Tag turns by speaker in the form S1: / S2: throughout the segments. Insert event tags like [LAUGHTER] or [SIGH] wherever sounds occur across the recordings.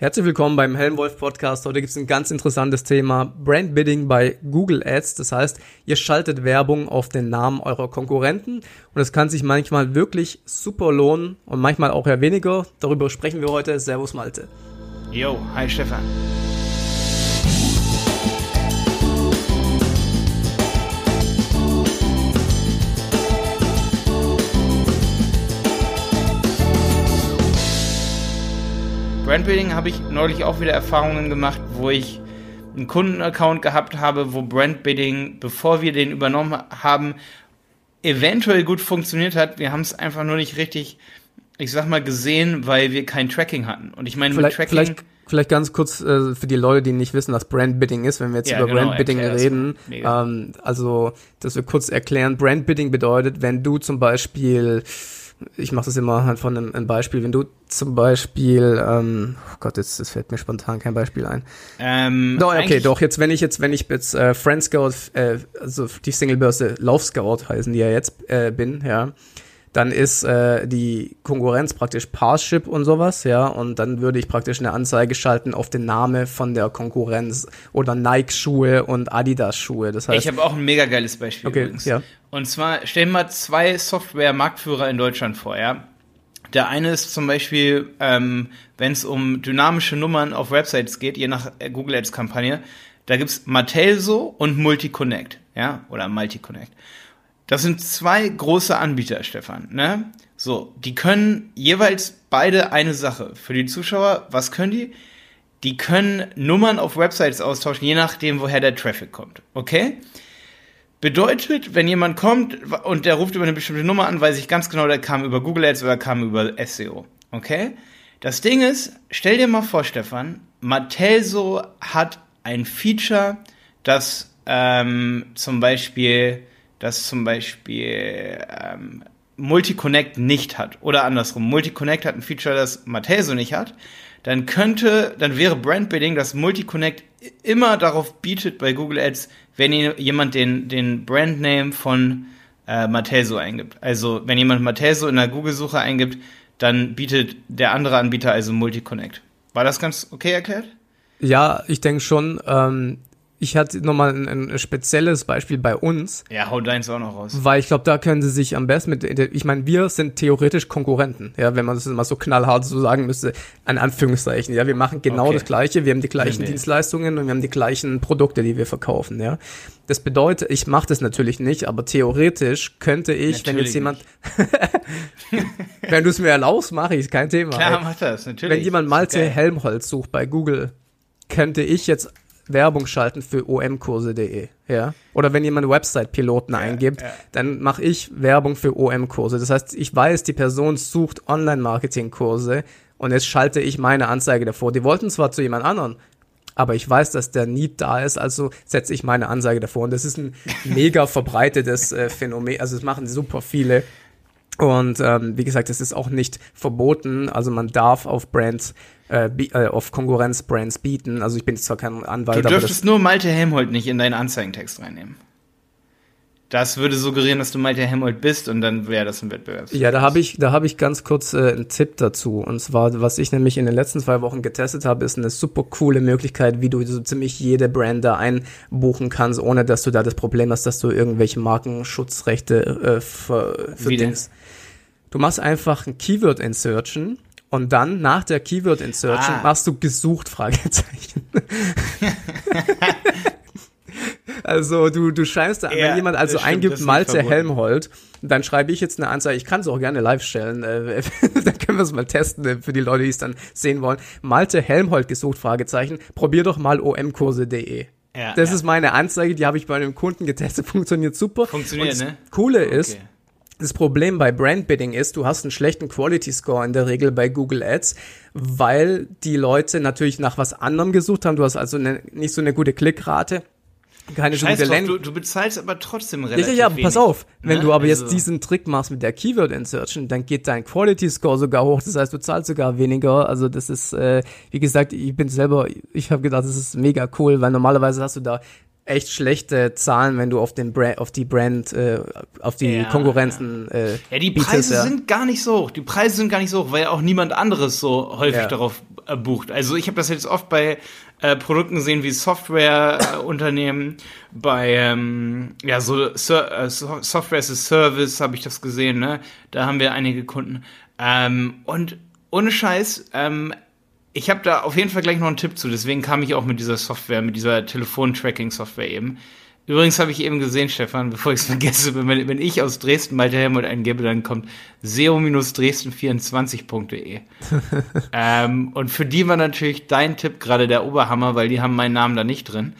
S1: Herzlich willkommen beim Helmwolf Podcast. Heute gibt es ein ganz interessantes Thema Brandbidding bei Google Ads. Das heißt, ihr schaltet Werbung auf den Namen eurer Konkurrenten und es kann sich manchmal wirklich super lohnen und manchmal auch eher weniger. Darüber sprechen wir heute. Servus Malte.
S2: Yo, hi Stefan. Brandbuilding habe ich neulich auch wieder Erfahrungen gemacht, wo ich einen Kundenaccount gehabt habe, wo Brandbidding, bevor wir den übernommen haben, eventuell gut funktioniert hat. Wir haben es einfach nur nicht richtig, ich sag mal, gesehen, weil wir kein Tracking hatten. Und ich meine,
S1: vielleicht, mit Tracking. Vielleicht, vielleicht ganz kurz äh, für die Leute, die nicht wissen, was Brandbidding ist, wenn wir jetzt ja, über genau, Brandbidding reden. Ähm, also, dass wir kurz erklären, Brandbidding bedeutet, wenn du zum Beispiel ich mache das immer halt von einem, einem, Beispiel. Wenn du zum Beispiel, ähm, oh Gott, jetzt, jetzt fällt mir spontan kein Beispiel ein. Ähm, doch, okay, doch, jetzt, wenn ich jetzt, wenn ich jetzt äh, Friend Scout, äh, also die Singlebörse Lauf Scout heißen die ja jetzt, äh, bin, ja, dann ist äh, die Konkurrenz praktisch Parship und sowas, ja, und dann würde ich praktisch eine Anzeige schalten auf den Namen von der Konkurrenz oder Nike-Schuhe und Adidas-Schuhe. Das heißt,
S2: ich habe auch ein mega geiles Beispiel
S1: okay, übrigens. Ja.
S2: Und zwar stellen wir zwei Software-Marktführer in Deutschland vor, ja. Der eine ist zum Beispiel, ähm, wenn es um dynamische Nummern auf Websites geht, je nach äh, Google Ads-Kampagne, da gibt's Matelso und Multiconnect, ja, oder Multiconnect. Das sind zwei große Anbieter, Stefan. Ne? So, die können jeweils beide eine Sache. Für die Zuschauer, was können die? Die können Nummern auf Websites austauschen, je nachdem, woher der Traffic kommt. Okay? Bedeutet, wenn jemand kommt und der ruft über eine bestimmte Nummer an, weiß ich ganz genau, der kam über Google Ads oder kam über SEO. Okay? Das Ding ist, stell dir mal vor, Stefan, Matelso hat ein Feature, das ähm, zum Beispiel dass zum Beispiel ähm, Multiconnect nicht hat oder andersrum, Multiconnect hat ein Feature, das Mateso nicht hat, dann könnte, dann wäre Brandbidding, dass Multiconnect immer darauf bietet bei Google Ads, wenn jemand den, den Brandname von äh, Mateso eingibt. Also wenn jemand Mateso in der Google-Suche eingibt, dann bietet der andere Anbieter also Multiconnect. War das ganz okay erklärt?
S1: Ja, ich denke schon. Ähm, ich hatte nochmal ein, ein spezielles Beispiel bei uns.
S2: Ja, hau deins auch noch raus.
S1: Weil ich glaube, da können sie sich am besten mit, ich meine, wir sind theoretisch Konkurrenten, ja, wenn man das mal so knallhart so sagen müsste, an Anführungszeichen, ja, wir machen genau okay. das Gleiche, wir haben die gleichen nee, nee. Dienstleistungen und wir haben die gleichen Produkte, die wir verkaufen, ja. Das bedeutet, ich mache das natürlich nicht, aber theoretisch könnte ich, natürlich wenn jetzt jemand, [LAUGHS] wenn du es mir erlaubst, mache ich, kein Thema.
S2: Klar, mach das, natürlich.
S1: Wenn jemand Malte okay. Helmholtz sucht bei Google, könnte ich jetzt Werbung schalten für omkurse.de, ja. Oder wenn jemand Website-Piloten ja, eingibt, ja. dann mache ich Werbung für OM-Kurse. Das heißt, ich weiß, die Person sucht Online-Marketing-Kurse und jetzt schalte ich meine Anzeige davor. Die wollten zwar zu jemand anderen, aber ich weiß, dass der Need da ist, also setze ich meine Anzeige davor. Und das ist ein [LAUGHS] mega verbreitetes äh, Phänomen. Also das machen super viele. Und ähm, wie gesagt, es ist auch nicht verboten. Also man darf auf Brands, äh, äh, auf Konkurrenzbrands bieten. Also ich bin zwar kein Anwalt.
S2: Du dürftest nur Malte Helmholt nicht in deinen Anzeigentext reinnehmen. Das würde suggerieren, dass du Malte Helmholt bist und dann wäre das ein Wettbewerb.
S1: Ja, da habe ich, da habe ich ganz kurz äh, einen Tipp dazu. Und zwar, was ich nämlich in den letzten zwei Wochen getestet habe, ist eine super coole Möglichkeit, wie du so ziemlich jede Brand da einbuchen kannst, ohne dass du da das Problem hast, dass du irgendwelche Markenschutzrechte äh, ver, verdienst. Du machst einfach ein Keyword Insertion und dann nach der Keyword Insertion ah. machst du gesucht Fragezeichen. [LAUGHS] also du du schreibst da, ja, wenn jemand also eingibt Malte Helmholt, dann schreibe ich jetzt eine Anzeige. Ich kann es auch gerne live stellen. Äh, [LAUGHS] dann können wir es mal testen äh, für die Leute, die es dann sehen wollen. Malte Helmholt gesucht Fragezeichen. Probier doch mal omkurse.de. Ja, das ja. ist meine Anzeige, die habe ich bei einem Kunden getestet, [LAUGHS] funktioniert super.
S2: Funktioniert, ne?
S1: Coole ist, okay das Problem bei Brandbidding ist, du hast einen schlechten Quality Score in der Regel bei Google Ads, weil die Leute natürlich nach was anderem gesucht haben. Du hast also eine, nicht so eine gute Klickrate.
S2: Keine Scheiß so gute drauf, du, du bezahlst aber trotzdem relativ Ja,
S1: ja, ja pass auf. Wenn ne? du aber also. jetzt diesen Trick machst mit der Keyword Insertion, dann geht dein Quality Score sogar hoch. Das heißt, du zahlst sogar weniger. Also das ist, äh, wie gesagt, ich bin selber, ich habe gedacht, das ist mega cool, weil normalerweise hast du da echt schlechte Zahlen, wenn du auf den Brand, auf die Brand, äh, auf die ja, Konkurrenzen. Ja,
S2: äh, ja die Preise bietest, ja. sind gar nicht so hoch. Die Preise sind gar nicht so hoch, weil ja auch niemand anderes so häufig darauf äh, bucht. Also ich habe das jetzt oft bei äh, Produkten gesehen wie Softwareunternehmen, äh, [CLEARS THROAT] bei ähm, ja so äh, Software as a Service habe ich das gesehen. Ne? Da haben wir einige Kunden. Ähm, und ohne Scheiß, ähm, ich habe da auf jeden Fall gleich noch einen Tipp zu. Deswegen kam ich auch mit dieser Software, mit dieser Telefon-Tracking-Software eben. Übrigens habe ich eben gesehen, Stefan, bevor ich es vergesse, [LAUGHS] wenn, wenn, ich aus Dresden Malte Helmut eingebe, dann kommt seo-dresden24.de. [LAUGHS] ähm, und für die war natürlich dein Tipp gerade der Oberhammer, weil die haben meinen Namen da nicht drin.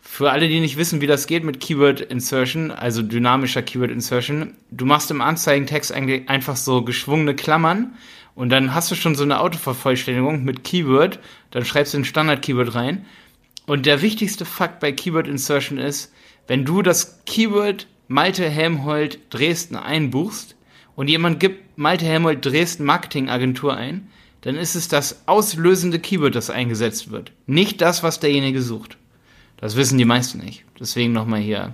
S2: Für alle, die nicht wissen, wie das geht mit Keyword Insertion, also dynamischer Keyword Insertion, du machst im Anzeigentext eigentlich einfach so geschwungene Klammern und dann hast du schon so eine Autovervollständigung mit Keyword, dann schreibst du ein Standard-Keyword rein. Und der wichtigste Fakt bei Keyword Insertion ist, wenn du das Keyword Malte Helmholt Dresden einbuchst und jemand gibt Malte Helmholt Dresden Marketingagentur ein, dann ist es das auslösende Keyword, das eingesetzt wird. Nicht das, was derjenige sucht. Das wissen die meisten nicht. Deswegen nochmal hier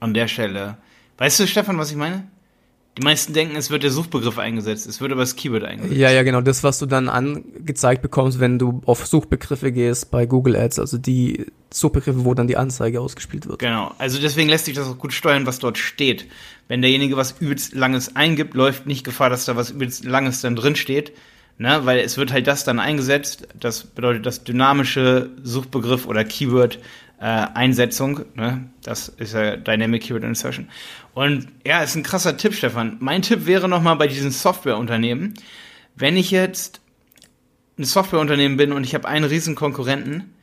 S2: an der Stelle. Weißt du, Stefan, was ich meine? Die meisten denken, es wird der Suchbegriff eingesetzt, es wird aber das Keyword eingesetzt.
S1: Ja, ja, genau. Das, was du dann angezeigt bekommst, wenn du auf Suchbegriffe gehst bei Google Ads, also die Suchbegriffe, wo dann die Anzeige ausgespielt wird.
S2: Genau. Also deswegen lässt sich das auch gut steuern, was dort steht. Wenn derjenige was übelst Langes eingibt, läuft nicht Gefahr, dass da was übelst Langes dann drin steht. Ne, weil es wird halt das dann eingesetzt. Das bedeutet das dynamische Suchbegriff oder Keyword äh, Einsetzung. Ne? Das ist ja Dynamic Keyword Insertion. Und ja, ist ein krasser Tipp, Stefan. Mein Tipp wäre nochmal bei diesen Softwareunternehmen, wenn ich jetzt ein Softwareunternehmen bin und ich habe einen riesen Konkurrenten,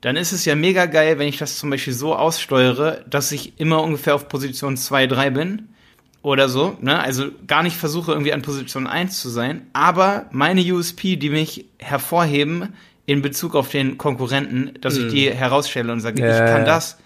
S2: dann ist es ja mega geil, wenn ich das zum Beispiel so aussteuere, dass ich immer ungefähr auf Position 2, 3 bin oder so, ne? Also gar nicht versuche irgendwie an Position 1 zu sein, aber meine USP, die mich hervorheben, in Bezug auf den Konkurrenten, dass mhm. ich die herausstelle und sage, ja, ich kann das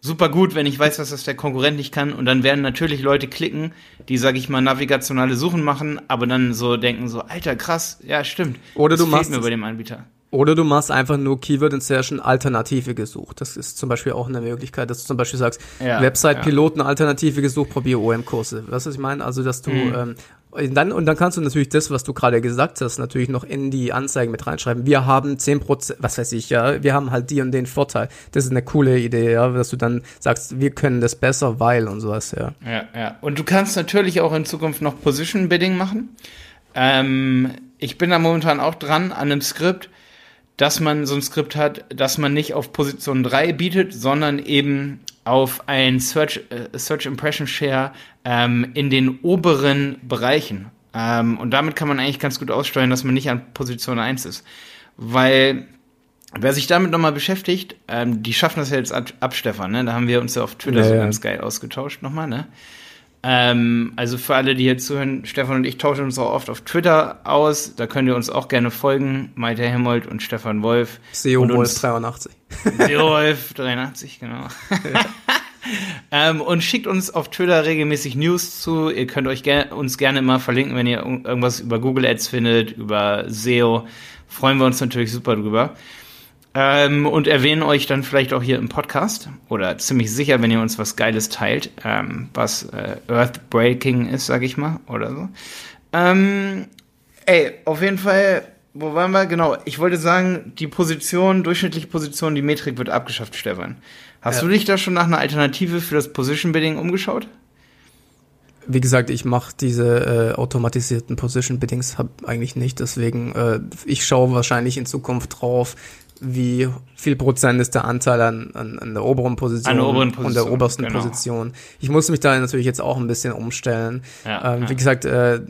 S2: super gut, wenn ich weiß, dass das der Konkurrent nicht kann. Und dann werden natürlich Leute klicken, die, sage ich mal, navigationale Suchen machen, aber dann so denken so, alter, krass, ja, stimmt.
S1: Oder das du machst
S2: mir bei dem Anbieter.
S1: Oder du machst einfach nur Keyword Insertion Alternative gesucht. Das ist zum Beispiel auch eine Möglichkeit, dass du zum Beispiel sagst, ja, Website-Piloten Alternative gesucht, probier OM-Kurse. Weißt du, was ich meine? Also, dass du, mhm. ähm, und dann, und dann kannst du natürlich das, was du gerade gesagt hast, natürlich noch in die Anzeigen mit reinschreiben. Wir haben zehn Prozent, was weiß ich, ja, wir haben halt die und den Vorteil. Das ist eine coole Idee, ja, dass du dann sagst, wir können das besser, weil und sowas, ja.
S2: Ja, ja. Und du kannst natürlich auch in Zukunft noch Position Bidding machen. Ähm, ich bin da momentan auch dran an einem Skript, dass man so ein Skript hat, dass man nicht auf Position 3 bietet, sondern eben auf ein Search, äh, Search Impression Share ähm, in den oberen Bereichen. Ähm, und damit kann man eigentlich ganz gut aussteuern, dass man nicht an Position 1 ist. Weil wer sich damit nochmal beschäftigt, ähm, die schaffen das ja jetzt ab, ab Stefan, ne? Da haben wir uns ja auf Twitter ja, so ganz geil ausgetauscht nochmal, ne? Ähm, also für alle, die hier zuhören, Stefan und ich tauschen uns auch oft auf Twitter aus. Da könnt ihr uns auch gerne folgen. Malte Helmold und Stefan Wolf.
S1: SEO Wolf 83.
S2: SEO [LAUGHS] Wolf 83, genau. [LAUGHS] ähm, und schickt uns auf Twitter regelmäßig News zu. Ihr könnt euch ger uns gerne immer verlinken, wenn ihr irgendwas über Google Ads findet, über SEO. Freuen wir uns natürlich super drüber. Ähm, und erwähnen euch dann vielleicht auch hier im Podcast oder ziemlich sicher, wenn ihr uns was Geiles teilt, ähm, was äh, Earthbreaking ist, sag ich mal, oder so. Ähm, ey, auf jeden Fall, wo waren wir? Genau, ich wollte sagen, die Position, durchschnittliche Position, die Metrik wird abgeschafft, Stefan. Hast ja. du dich da schon nach einer Alternative für das Position Bidding umgeschaut?
S1: Wie gesagt, ich mache diese äh, automatisierten Position Biddings hab eigentlich nicht, deswegen äh, ich schaue wahrscheinlich in Zukunft drauf, wie viel Prozent ist der Anteil an, an, an der oberen Position,
S2: der oberen Position
S1: und der obersten genau. Position. Ich muss mich da natürlich jetzt auch ein bisschen umstellen. Ja, ähm, ja. Wie gesagt, äh,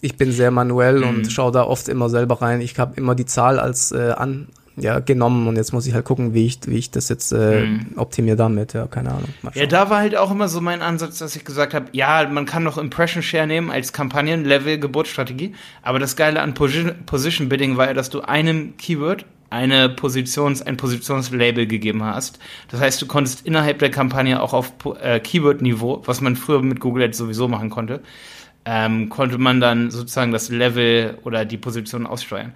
S1: ich bin sehr manuell mhm. und schaue da oft immer selber rein. Ich habe immer die Zahl als äh, an, ja, genommen und jetzt muss ich halt gucken, wie ich, wie ich das jetzt äh, mhm. optimiere damit, ja, keine Ahnung.
S2: Ja, da war halt auch immer so mein Ansatz, dass ich gesagt habe, ja, man kann noch Impression Share nehmen als Kampagnen-Level Geburtsstrategie, aber das Geile an Position, Position Bidding war ja, dass du einem Keyword eine Positions, ein Positionslabel gegeben hast. Das heißt, du konntest innerhalb der Kampagne auch auf äh, Keyword-Niveau, was man früher mit Google Ads sowieso machen konnte, ähm, konnte man dann sozusagen das Level oder die Position aussteuern.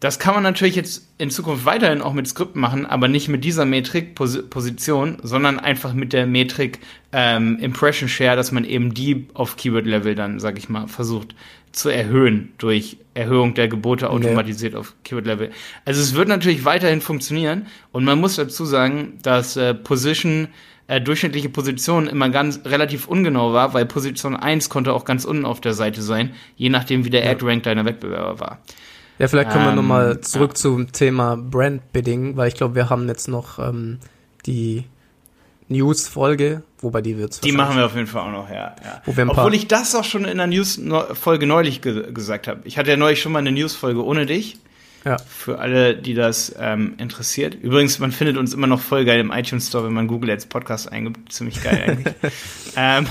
S2: Das kann man natürlich jetzt in Zukunft weiterhin auch mit Skripten machen, aber nicht mit dieser Metrik Pos Position, sondern einfach mit der Metrik ähm, Impression Share, dass man eben die auf Keyword Level dann, sag ich mal, versucht zu erhöhen durch Erhöhung der Gebote automatisiert nee. auf Keyword Level. Also es wird natürlich weiterhin funktionieren und man muss dazu sagen, dass äh, Position äh, durchschnittliche Position immer ganz relativ ungenau war, weil Position 1 konnte auch ganz unten auf der Seite sein, je nachdem wie der ja. Ad Rank deiner Wettbewerber war.
S1: Ja, vielleicht kommen ähm, wir nochmal zurück ja. zum Thema Brand Bidding, weil ich glaube, wir haben jetzt noch ähm, die News-Folge, wobei die wird's
S2: Die machen wir auf jeden Fall auch noch, ja. ja. Obwohl ich das auch schon in der News-Folge neulich ge gesagt habe. Ich hatte ja neulich schon mal eine News-Folge ohne dich. Ja. Für alle, die das ähm, interessiert. Übrigens, man findet uns immer noch voll geil im iTunes Store, wenn man Google Ads Podcast eingibt. Ziemlich geil eigentlich. [LAUGHS] ähm,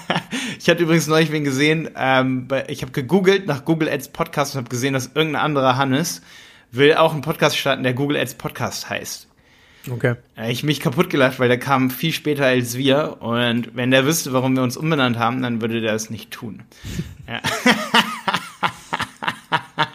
S2: [LAUGHS] ich hatte übrigens neulich wen gesehen, ähm, ich habe gegoogelt nach Google Ads Podcast und habe gesehen, dass irgendein anderer Hannes will auch einen Podcast starten, der Google Ads Podcast heißt. Okay. Äh, ich mich kaputt gelacht, weil der kam viel später als wir und wenn der wüsste, warum wir uns umbenannt haben, dann würde der es nicht tun. [LAUGHS] ja.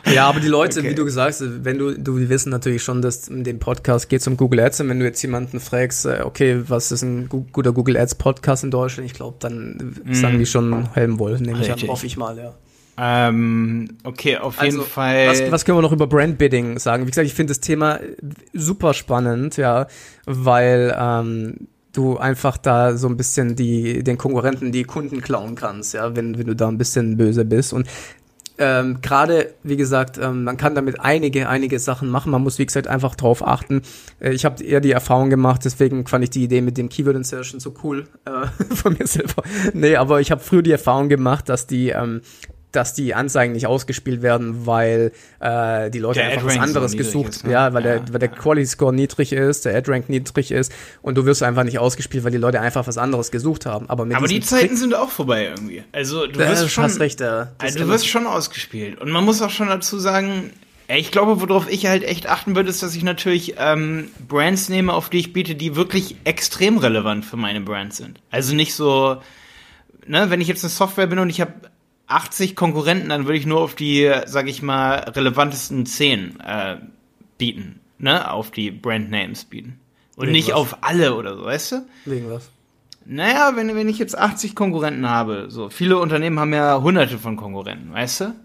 S2: [LAUGHS]
S1: Ja, aber die Leute, okay. wie du gesagt hast, wenn du, du wissen natürlich schon, dass in dem Podcast geht es um Google Ads und wenn du jetzt jemanden fragst, äh, okay, was ist ein guter Google Ads Podcast in Deutschland, ich glaube, dann mm. sagen die schon Helmwoll, nehme ich an, hoffe ich mal, ja.
S2: Ähm, okay, auf jeden also, Fall.
S1: Was, was können wir noch über Brandbidding sagen? Wie gesagt, ich finde das Thema super spannend, ja, weil ähm, du einfach da so ein bisschen die den Konkurrenten die Kunden klauen kannst, ja, wenn wenn du da ein bisschen böse bist und ähm, gerade, wie gesagt, ähm, man kann damit einige, einige Sachen machen. Man muss, wie gesagt, einfach drauf achten. Äh, ich habe eher die Erfahrung gemacht, deswegen fand ich die Idee mit dem Keyword Insertion so cool äh, [LAUGHS] von mir selber. Nee, aber ich habe früher die Erfahrung gemacht, dass die ähm, dass die Anzeigen nicht ausgespielt werden, weil äh, die Leute der einfach was anderes so gesucht, ist, ne? ja, weil ja, der, weil der Quality Score niedrig ist, der Ad Rank niedrig ist und du wirst einfach nicht ausgespielt, weil die Leute einfach was anderes gesucht haben. Aber,
S2: Aber die Zeiten Trick sind auch vorbei irgendwie. Also du wirst das schon, hast recht, ja. also, du wirst schon ausgespielt und man muss auch schon dazu sagen, ich glaube, worauf ich halt echt achten würde, ist, dass ich natürlich ähm, Brands nehme, auf die ich biete, die wirklich extrem relevant für meine Brands sind. Also nicht so, ne, wenn ich jetzt eine Software bin und ich habe 80 Konkurrenten, dann würde ich nur auf die, sag ich mal, relevantesten 10 äh, bieten, ne? Auf die Brandnames bieten. Und Wegen nicht was? auf alle oder so, weißt du?
S1: Wegen was?
S2: Naja, wenn, wenn ich jetzt 80 Konkurrenten habe, so, viele Unternehmen haben ja hunderte von Konkurrenten, weißt du?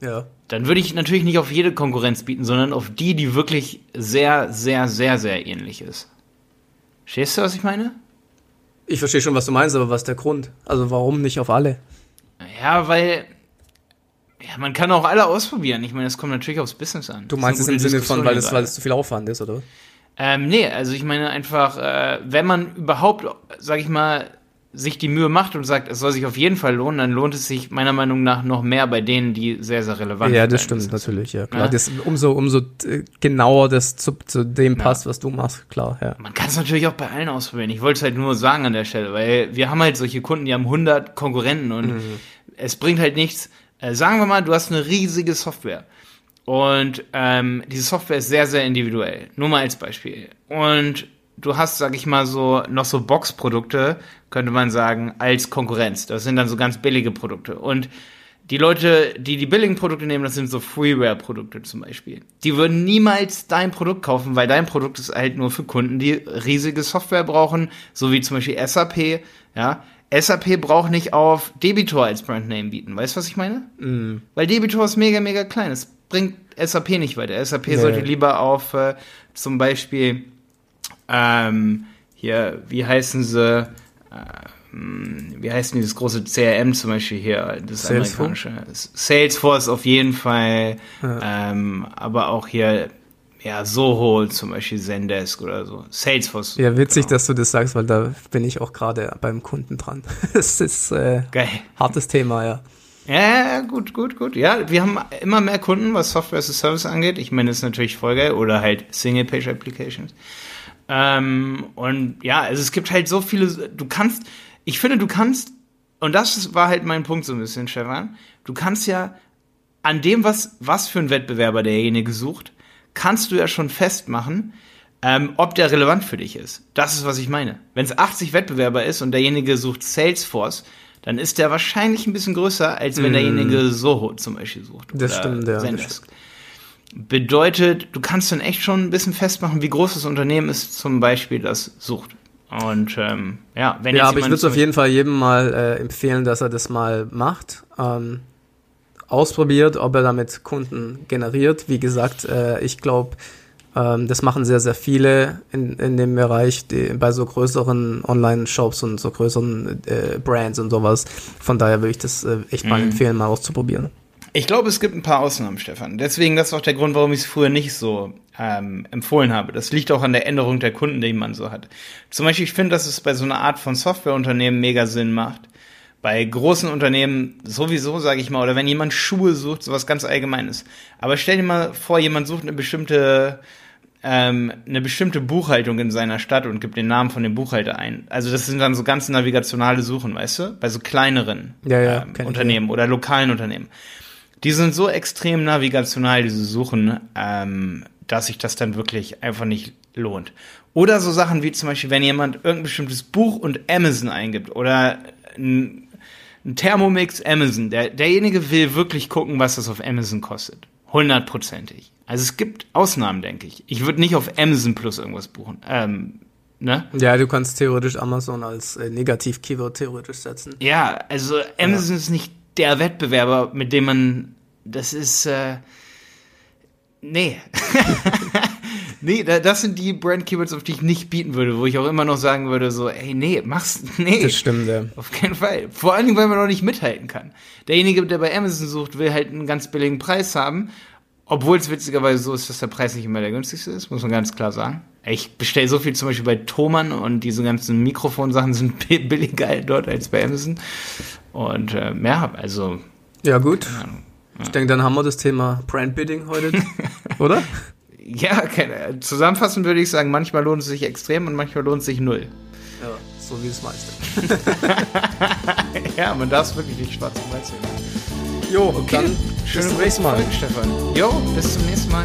S2: Ja. Dann würde ich natürlich nicht auf jede Konkurrenz bieten, sondern auf die, die wirklich sehr, sehr, sehr, sehr ähnlich ist. Verstehst du, was ich meine?
S1: Ich verstehe schon, was du meinst, aber was ist der Grund? Also warum nicht auf alle?
S2: Ja, weil ja, man kann auch alle ausprobieren. Ich meine, es kommt natürlich aufs Business an.
S1: Du meinst es im Sinne von, weil es, weil es zu viel Aufwand ist, oder?
S2: Ähm, nee, also ich meine einfach, äh, wenn man überhaupt, sag ich mal, sich die Mühe macht und sagt, es soll sich auf jeden Fall lohnen, dann lohnt es sich meiner Meinung nach noch mehr bei denen, die sehr, sehr relevant
S1: sind. Ja, das stimmt natürlich, ja. Klar. Ja? Das, umso, umso äh, genauer das zu, zu dem passt, ja. was du machst, klar, ja.
S2: Man kann es natürlich auch bei allen ausprobieren. Ich wollte es halt nur sagen an der Stelle, weil wir haben halt solche Kunden, die haben 100 Konkurrenten und mhm. Es bringt halt nichts. Äh, sagen wir mal, du hast eine riesige Software. Und ähm, diese Software ist sehr, sehr individuell. Nur mal als Beispiel. Und du hast, sag ich mal, so noch so Boxprodukte, könnte man sagen, als Konkurrenz. Das sind dann so ganz billige Produkte. Und die Leute, die die billigen Produkte nehmen, das sind so Freeware-Produkte zum Beispiel. Die würden niemals dein Produkt kaufen, weil dein Produkt ist halt nur für Kunden, die riesige Software brauchen, so wie zum Beispiel SAP. Ja, SAP braucht nicht auf Debitor als Brandname bieten. Weißt du, was ich meine? Mm. Weil Debitor ist mega, mega klein. Es bringt SAP nicht weiter. SAP nee. sollte lieber auf äh, zum Beispiel ähm, hier, wie heißen sie? Ähm, wie heißt denn dieses große CRM zum Beispiel hier, das Salesforce? amerikanische? Salesforce auf jeden Fall, ja. ähm, aber auch hier, ja, Soho zum Beispiel, Zendesk oder so. Salesforce.
S1: Ja, witzig, genau. dass du das sagst, weil da bin ich auch gerade beim Kunden dran. [LAUGHS] das ist äh, Geil. hartes Thema, ja.
S2: Ja, gut, gut, gut. Ja, wir haben immer mehr Kunden, was Software as a Service angeht. Ich meine, das ist natürlich voll geil. Oder halt Single-Page-Applications. Ähm, und ja, also es gibt halt so viele, du kannst, ich finde, du kannst, und das war halt mein Punkt so ein bisschen, Stefan, du kannst ja an dem, was, was für ein Wettbewerber derjenige sucht, kannst du ja schon festmachen, ähm, ob der relevant für dich ist. Das ist, was ich meine. Wenn es 80 Wettbewerber ist und derjenige sucht Salesforce, dann ist der wahrscheinlich ein bisschen größer, als wenn mm. derjenige Soho zum Beispiel sucht.
S1: Das stimmt, ja. Zendesk.
S2: bedeutet, du kannst dann echt schon ein bisschen festmachen, wie groß das Unternehmen ist, zum Beispiel, das sucht. Und ähm, ja,
S1: wenn ja, aber ich würde es auf jeden Fall jedem mal äh, empfehlen, dass er das mal macht. Ähm, ausprobiert, ob er damit Kunden generiert. Wie gesagt, äh, ich glaube, ähm, das machen sehr, sehr viele in, in dem Bereich, die, bei so größeren Online-Shops und so größeren äh, Brands und sowas. Von daher würde ich das äh, echt mal mhm. empfehlen, mal auszuprobieren.
S2: Ich glaube, es gibt ein paar Ausnahmen, Stefan. Deswegen, das ist auch der Grund, warum ich es früher nicht so ähm, empfohlen habe. Das liegt auch an der Änderung der Kunden, die man so hat. Zum Beispiel, ich finde, dass es bei so einer Art von Softwareunternehmen mega Sinn macht. Bei großen Unternehmen sowieso, sage ich mal, oder wenn jemand Schuhe sucht, sowas ganz Allgemeines. Aber stell dir mal vor, jemand sucht eine bestimmte ähm, eine bestimmte Buchhaltung in seiner Stadt und gibt den Namen von dem Buchhalter ein. Also das sind dann so ganz navigationale Suchen, weißt du? Bei so kleineren
S1: ja, ja,
S2: ähm, Unternehmen oder lokalen Unternehmen. Die sind so extrem navigational, diese Suchen, ähm, dass sich das dann wirklich einfach nicht lohnt. Oder so Sachen wie zum Beispiel, wenn jemand irgendein bestimmtes Buch und Amazon eingibt oder ein, ein Thermomix Amazon, der, derjenige will wirklich gucken, was das auf Amazon kostet. Hundertprozentig. Also es gibt Ausnahmen, denke ich. Ich würde nicht auf Amazon Plus irgendwas buchen. Ähm, ne?
S1: Ja, du kannst theoretisch Amazon als äh, Negativ-Keyword theoretisch setzen.
S2: Ja, also Amazon ja. ist nicht der Wettbewerber, mit dem man. Das ist. Äh, nee. [LAUGHS] [LAUGHS] nee, das sind die Brand-Keywords, auf die ich nicht bieten würde, wo ich auch immer noch sagen würde, so, ey, nee, mach's, [LAUGHS] nee.
S1: Das stimmt, ja.
S2: Auf keinen Fall. Vor allen Dingen, weil man noch nicht mithalten kann. Derjenige, der bei Amazon sucht, will halt einen ganz billigen Preis haben obwohl es witzigerweise so ist, dass der Preis nicht immer der günstigste ist, muss man ganz klar sagen. Ich bestelle so viel zum Beispiel bei Thomann und diese ganzen Mikrofonsachen sind [LAUGHS] billiger dort als bei Amazon. Und äh, ja, also.
S1: Ja, gut. Ich denke, dann haben wir das Thema Brandbidding heute, [LAUGHS] oder? [LAUGHS]
S2: Ja, zusammenfassend würde ich sagen, manchmal lohnt es sich extrem und manchmal lohnt es sich null.
S1: Ja, so wie das meiste. [LAUGHS]
S2: ja, man darf es wirklich nicht schwarz und weiß sehen.
S1: Jo, okay. dann
S2: zum nächsten Mal. Stefan. Jo, bis zum nächsten Mal.